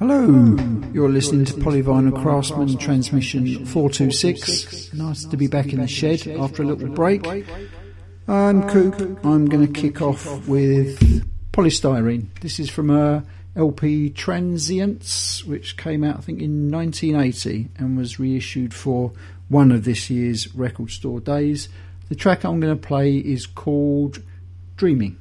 Hello, you're listening to Polyvinyl Craftsman Transmission 426. Nice to be back in the shed after a little break. I'm Coop. I'm going to kick off with Poly Styrene. This is from a LP Translucence, which came out, I think, in 1980 and was reissued for one of this year's record store days. The track I'm going to play is called Dreaming.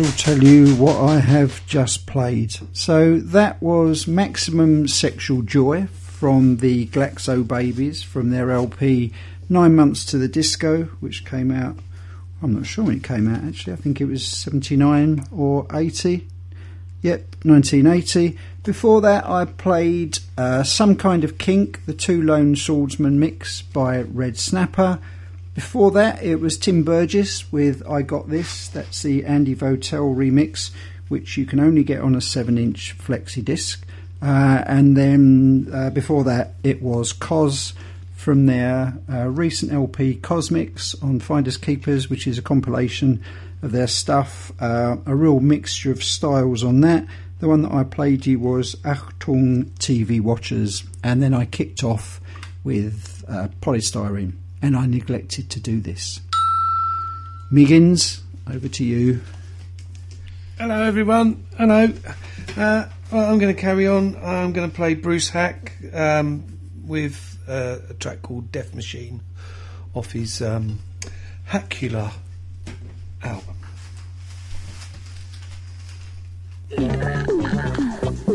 Shall tell you what I have just played. So that was Maximum Sexual Joy from the Glaxo Babies from their LP Nine Months to the Disco, which came out, I'm not sure when it came out actually, I think it was 79 or 80. Yep, 1980. Before that, I played uh, Some Kind of Kink, the Two Lone Swordsmen mix by Red Snapper. Before that, it was Tim Burgess with I Got This. That's the Andy Votel remix, which you can only get on a 7 inch flexi disc. Uh, and then uh, before that, it was Cos from their uh, recent LP Cosmics on Finders Keepers, which is a compilation of their stuff. Uh, a real mixture of styles on that. The one that I played you was Achtung TV Watchers, and then I kicked off with uh, Poly Styrene, and I neglected to do this. Miggins, over to you. Hello, everyone. Hello. Uh, well, I'm going to carry on. I'm going to play Bruce Haack um, with uh, a track called Death Machine off his um, Haackula album.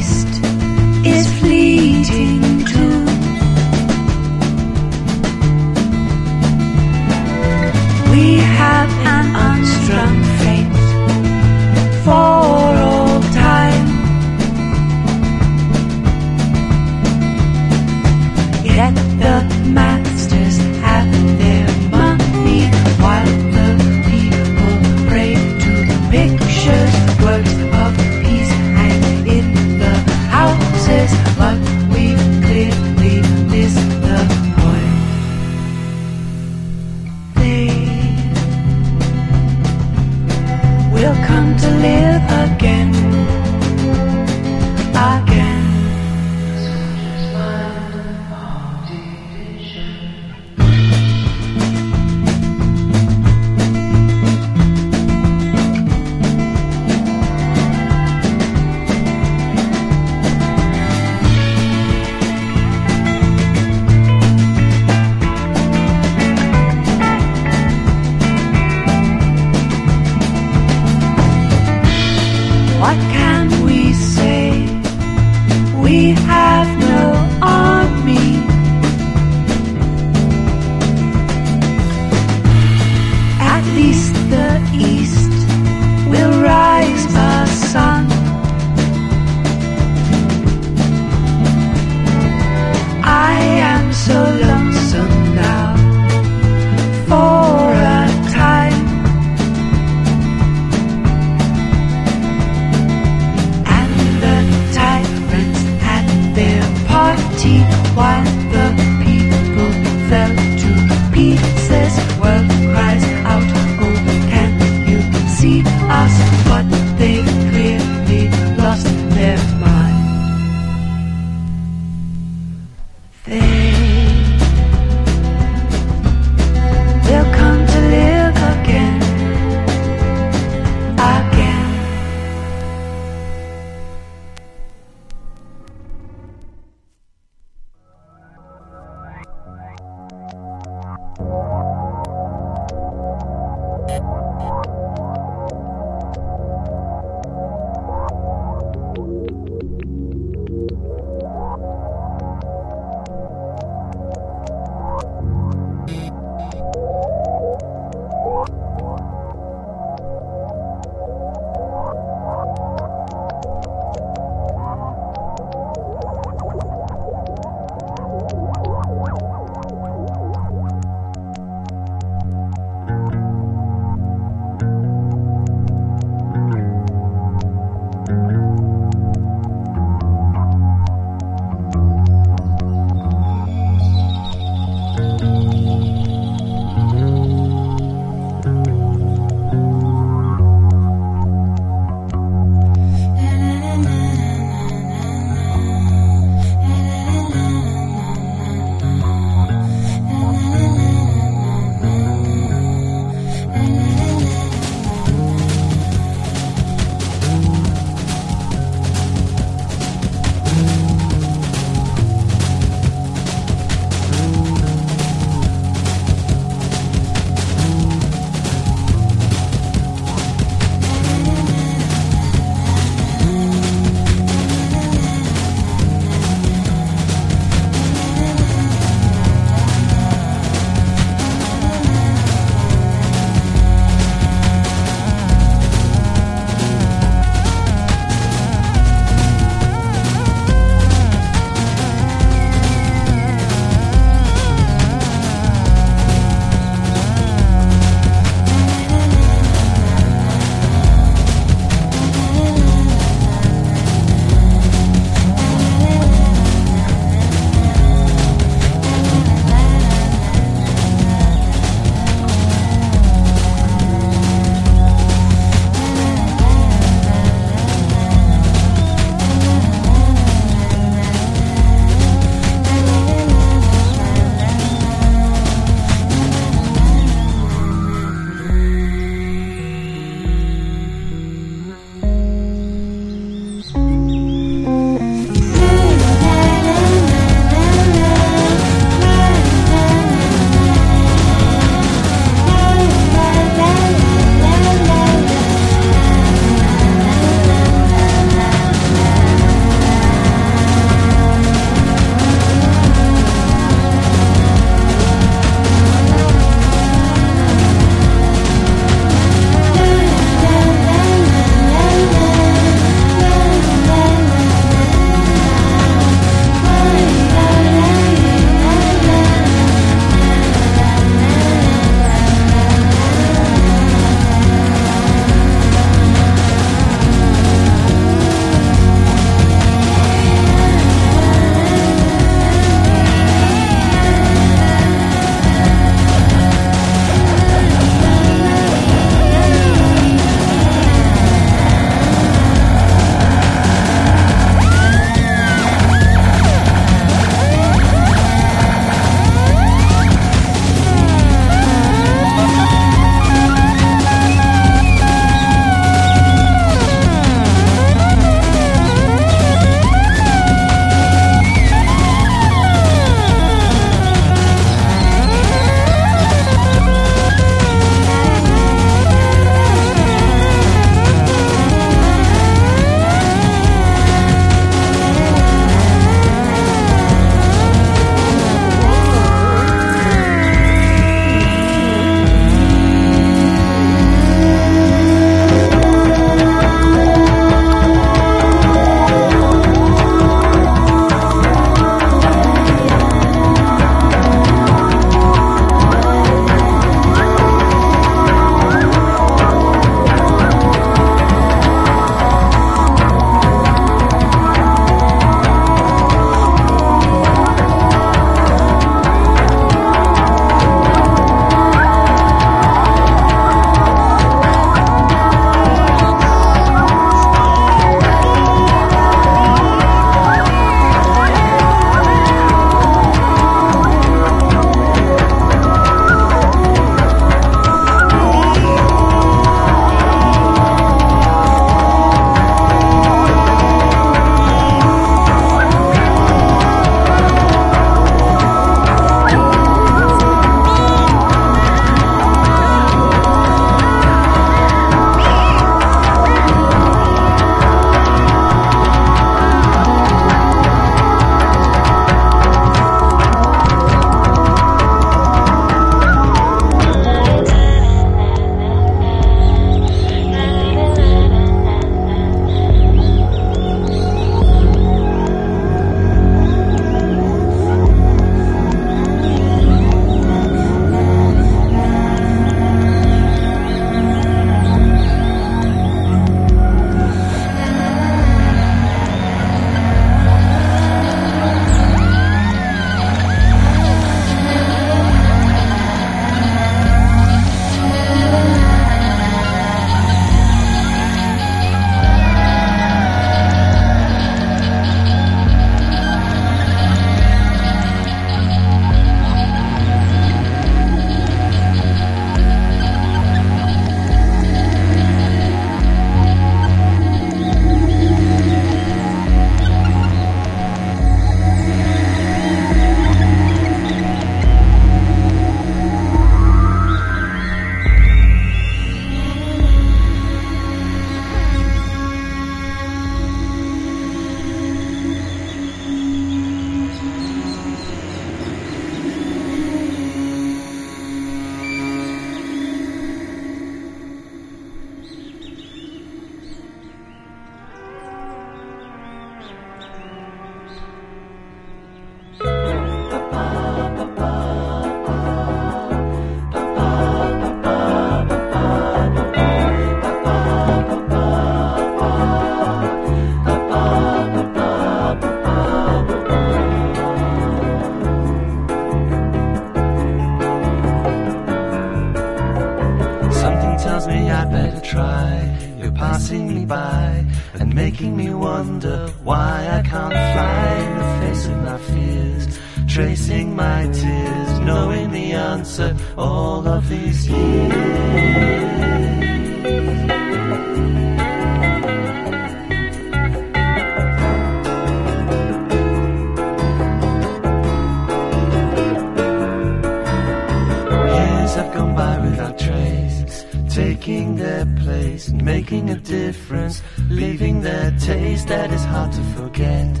making a difference, leaving their taste that is hard to forget.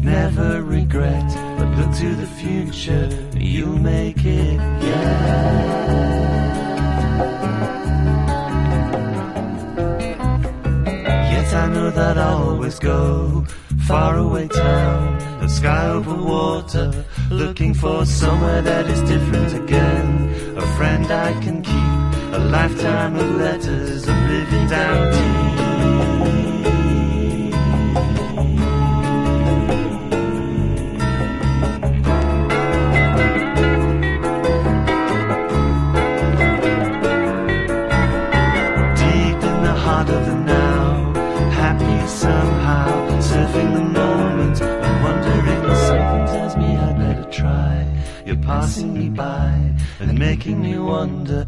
Never regret, but look to the future, you'll make it, yeah. Yet I know that I'll always go far away town, the sky over water, looking for somewhere that is different again. A friend I can keep, a lifetime of letters, deep. In the heart of the now, happy somehow, surfing the moment and wondering. Something tells me I'd better try. You're passing me by and making me wonder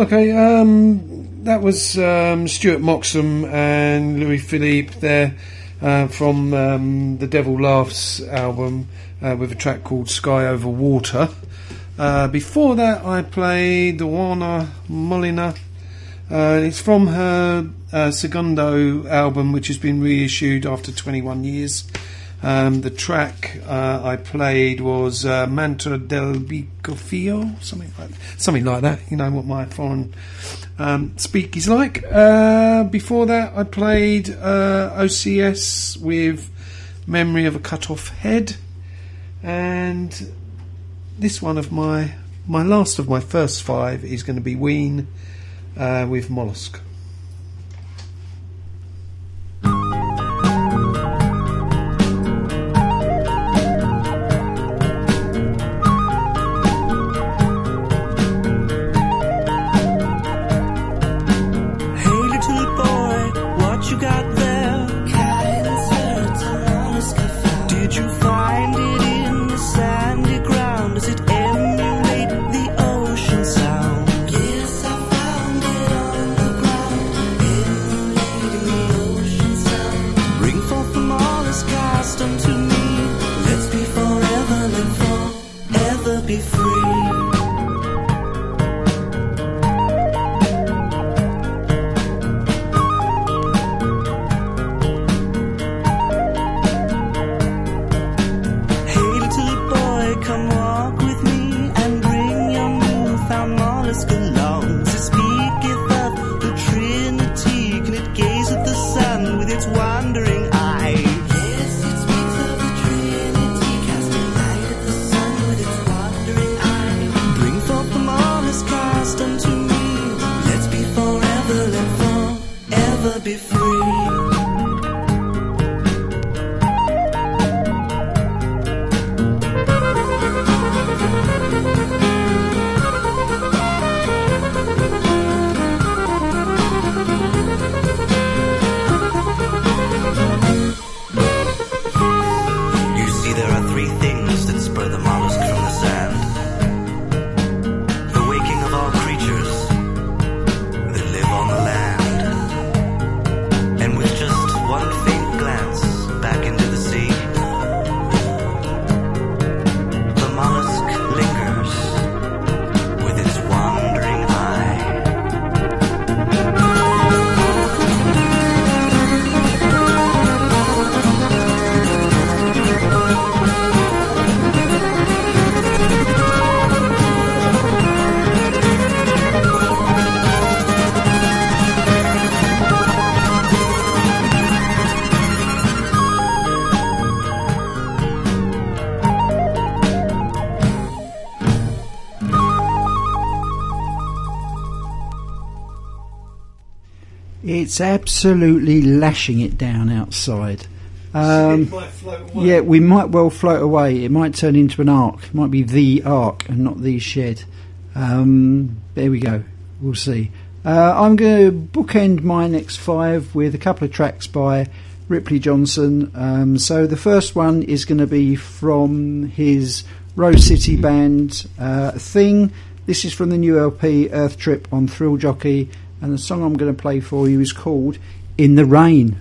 Okay, um, that was um, Stuart Moxham and Louis Philippe there uh, from um, the Devil Laughs album uh, with a track called Sky Over Water. Uh, before that, I played the Juana Molina. Uh, it's from her uh, Segundo album, which has been reissued after 21 years. Um, the track uh, I played was uh, Mantra del Bicofio, something like something like that. You know what my foreign um, speak is like. Uh, before that, I played uh, OCS with Memory of a Cut Off Head, and this one of my my last of my first five is going to be Ween uh, with Mollusk. It's absolutely lashing it down outside. Um, might float away. yeah, we might well float away. It might turn into an ark. It might be the ark and not the shed. Um, there we go. We'll see. Uh, I'm going to bookend my next five with a couple of tracks by Ripley Johnson. Um, so the first one is going to be from his Rose City band uh, thing. This is from the new LP Earth Trip on Thrill Jockey, and the song I'm going to play for you is called In the Rain.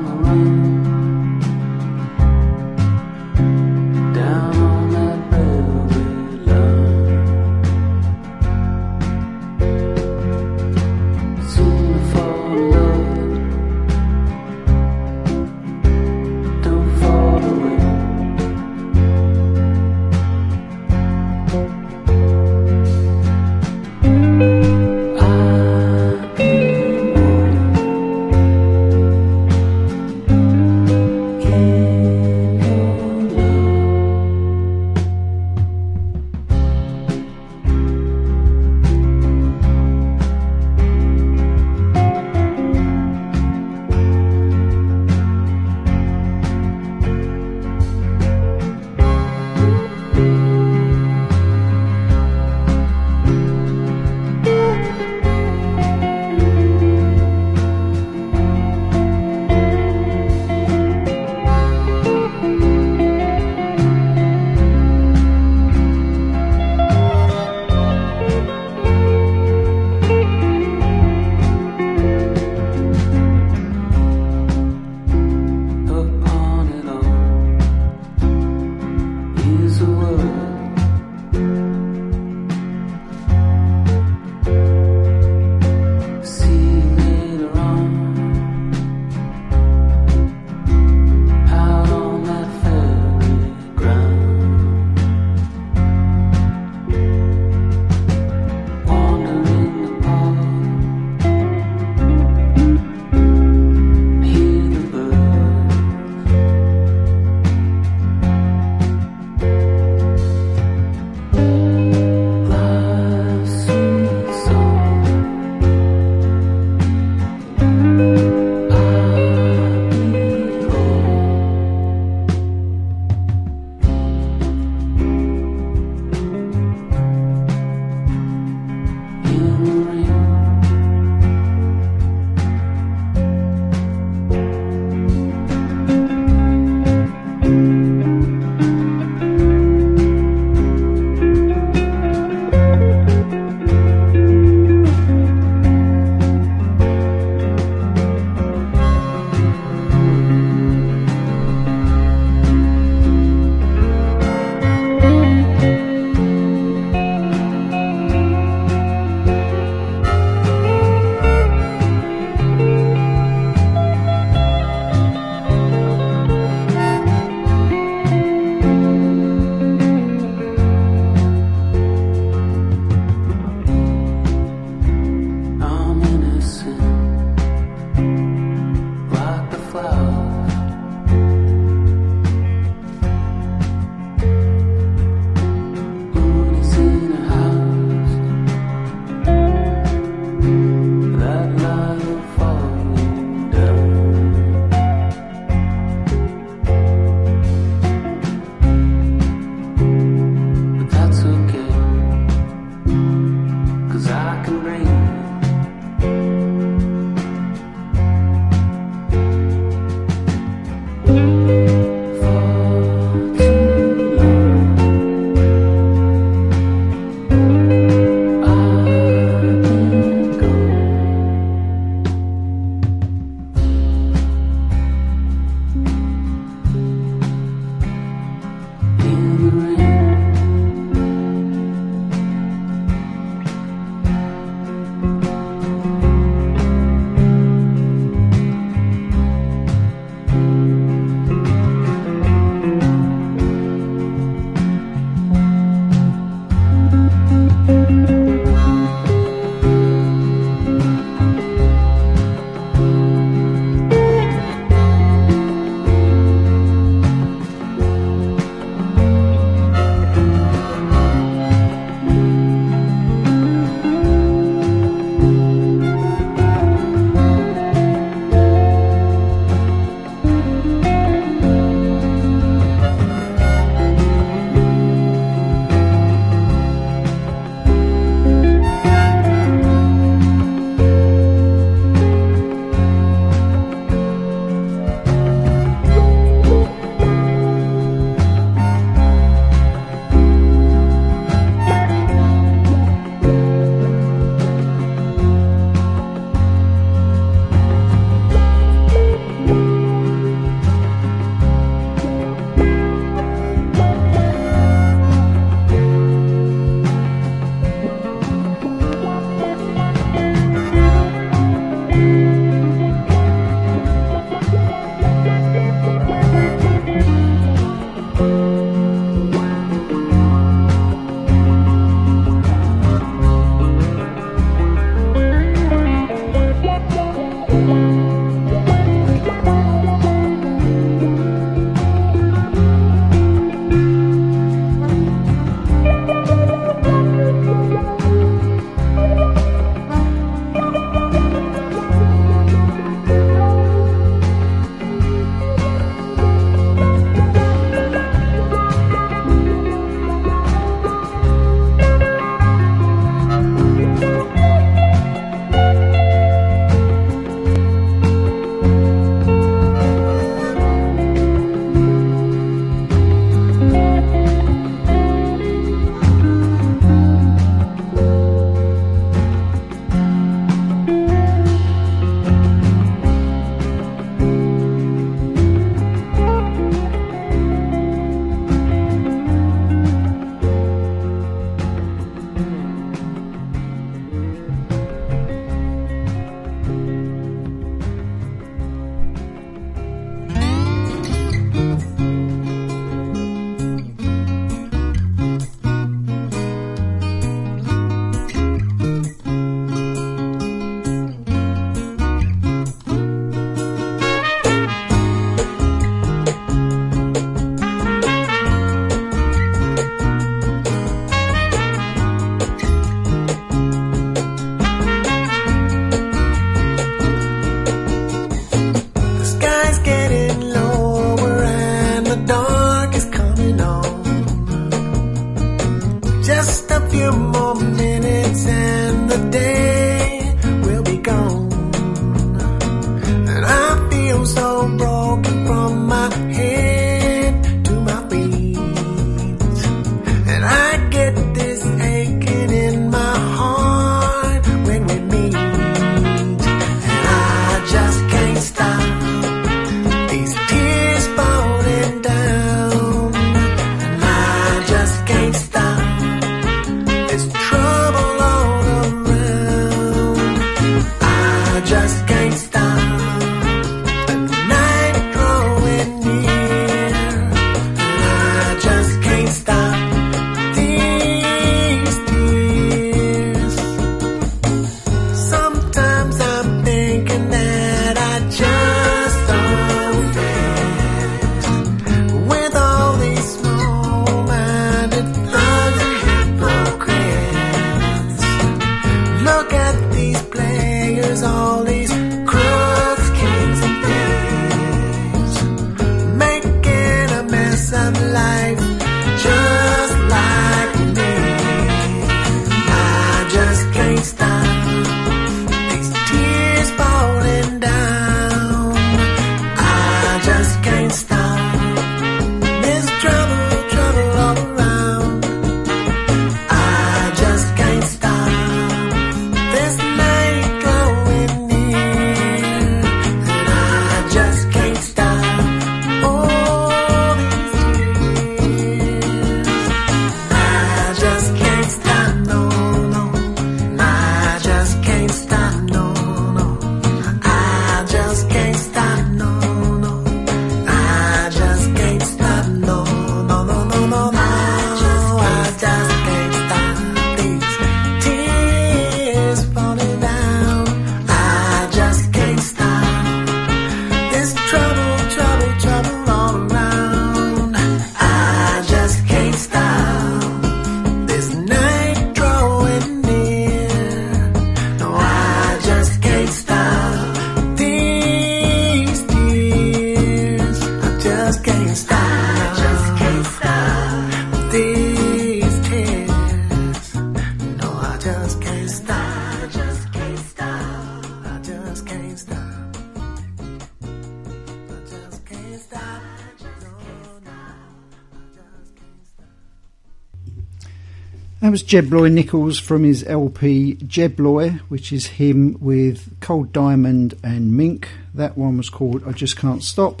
Jeb Loy Nichols from his LP Jeb Loy, which is him with Cold Diamond and Mink. That one was called I Just Can't Stop.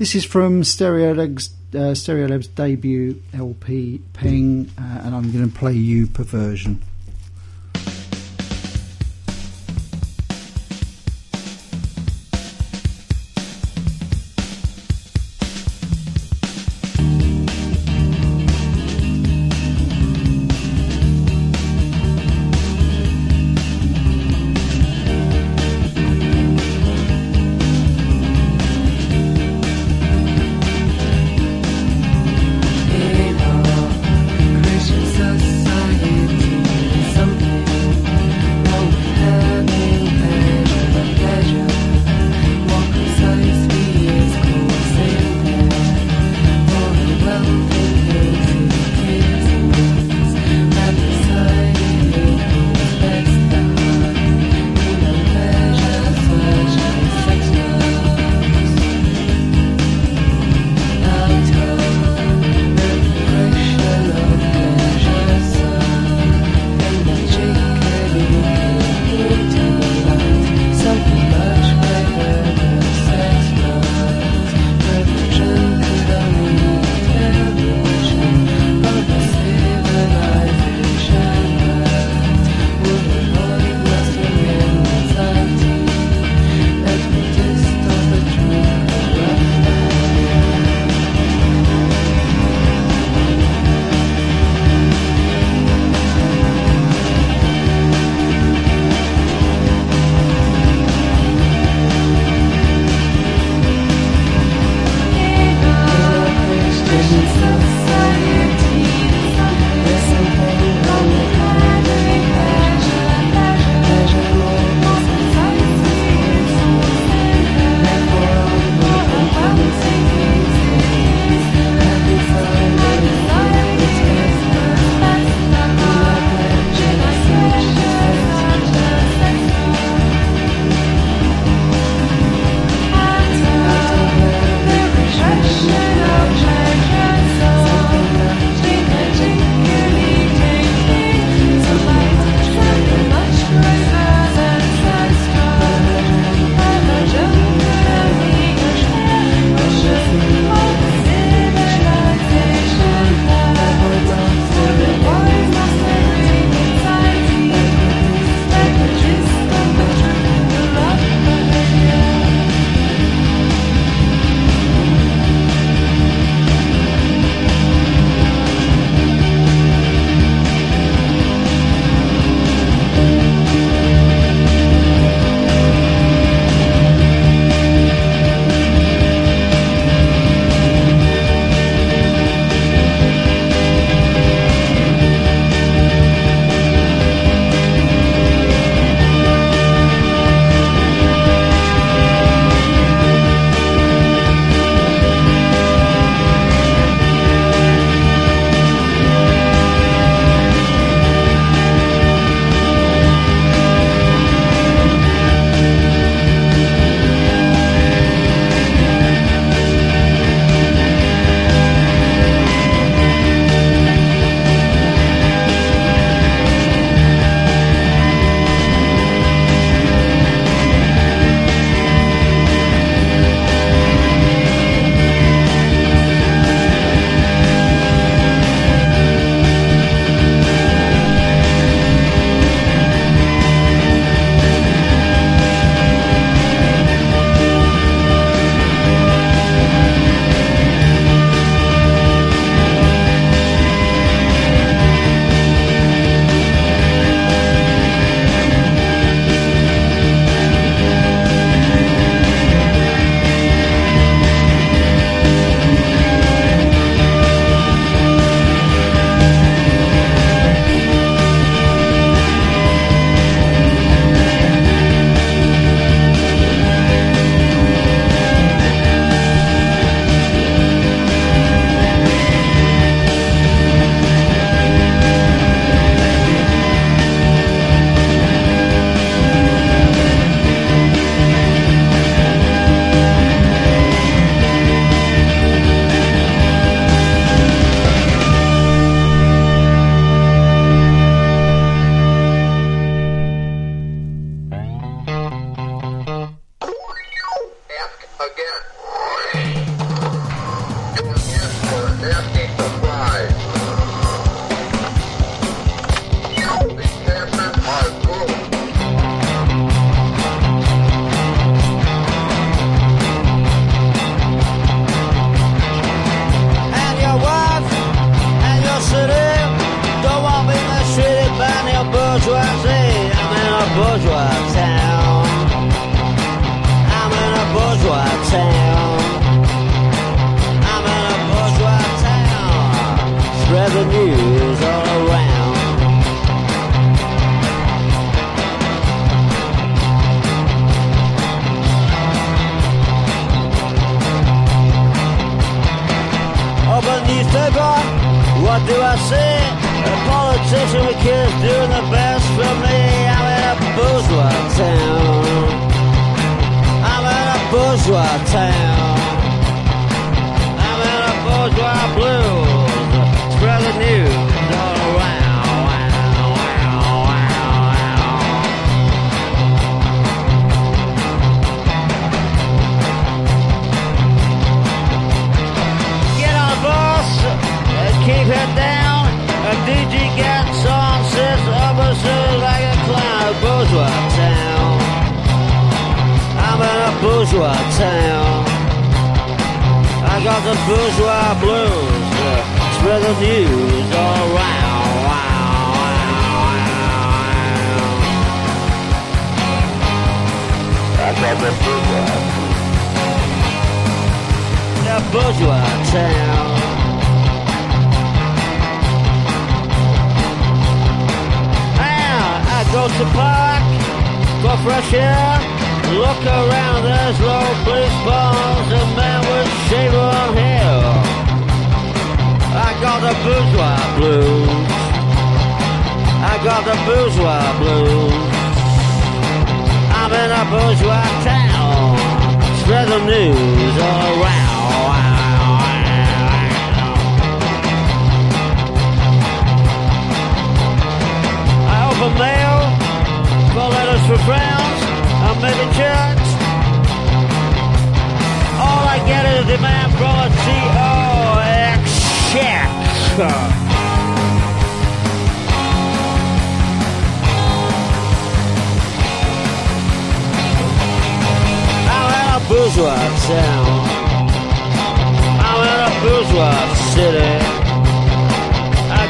This is from Stereolab's, uh, Stereolab's debut LP Peng, uh, and I'm going to play you Perversion.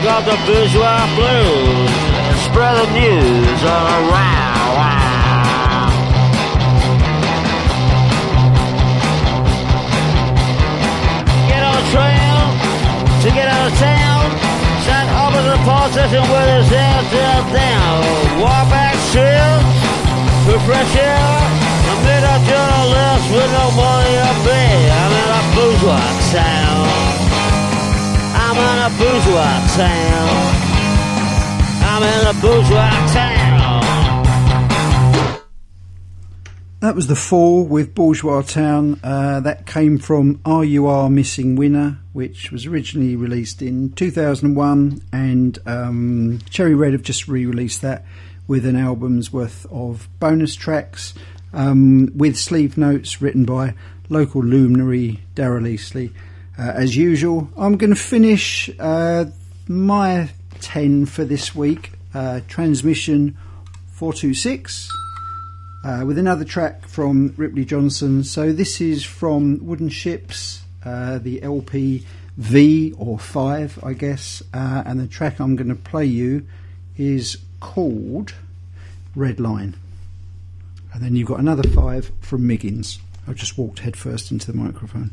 Got the bourgeois blues. Spread the news all around. Get on a train to get out of town. Over to the politician with his head down, down. Walk back streets for fresh air. I meet a journalist with no money to pay. I'm in a bourgeois town. I'm in a bourgeois town. I'm in a bourgeois town. That was the Fall with Bourgeois Town. Uh, that came from Are You Are Missing Winner, which was originally released in 2001, and um, Cherry Red have just re-released that with an album's worth of bonus tracks um, with sleeve notes written by local luminary Daryl Easlea. Uh, as usual, I'm going to finish uh, my 10 for this week. Uh, transmission 426 uh, with another track from Ripley Johnson. So this is from Wooden Shjips, uh, the LP V or 5, I guess. Uh, and the track I'm going to play you is called Red Line. And then you've got another 5 from Miggins. I've just walked headfirst into the microphone.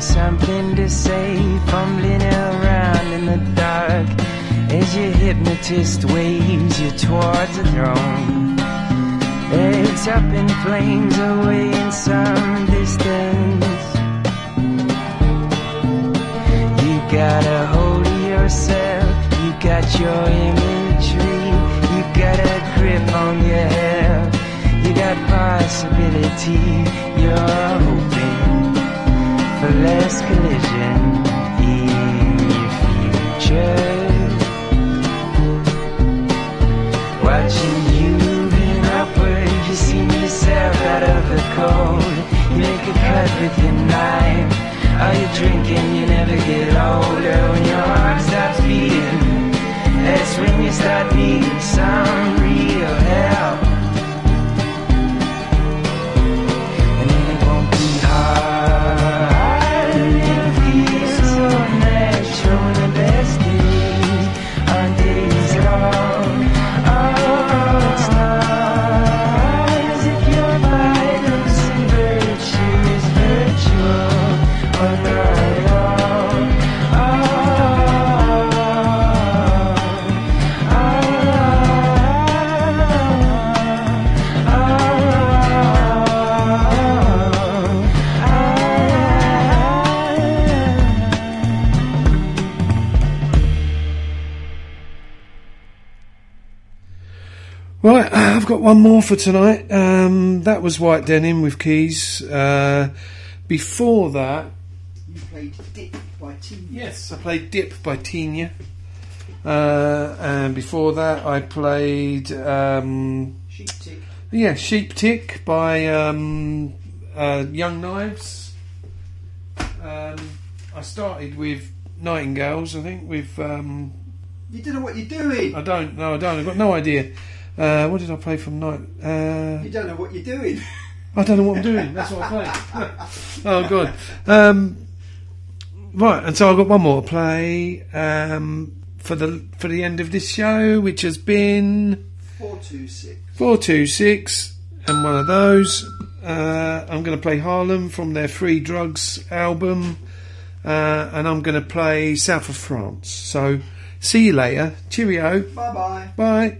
Something to say, fumbling around in the dark as your hypnotist waves you towards the throne. It's up in flames away in some distance. You got a hold of yourself, you got your imagery, you got a grip on your hair, you got possibility, you're hoping for less collision in your future. Watching you upward, you see out of the cold. You make a cut with your knife. Are you drinking? You never get older when your heart stops beating. That's when you start needing some real help. Got one more for tonight. Um, that was White Denim with Keys. Uh, before that, You played Dip by Tina. yes, I played Dip by Tina. Uh, and before that, I played um, Sheep Tick. yeah Sheep Tick by um, uh, Young Knives. Um, I started with Nightingales, I think. With um, You don't know what you're doing. I don't know, I don't. I've got no idea. Uh, what did I play from Night? Uh, You don't know what you're doing. I don't know what I'm doing. That's what I play. oh god. Um, right, and so I've got one more to play um, for the for the end of this show, which has been Four two six. four two six, and one of those. Uh, I'm going to play Harlem from their Free Drugs album, uh, and I'm going to play South of France. So, see you later. Cheerio. Bye bye. Bye.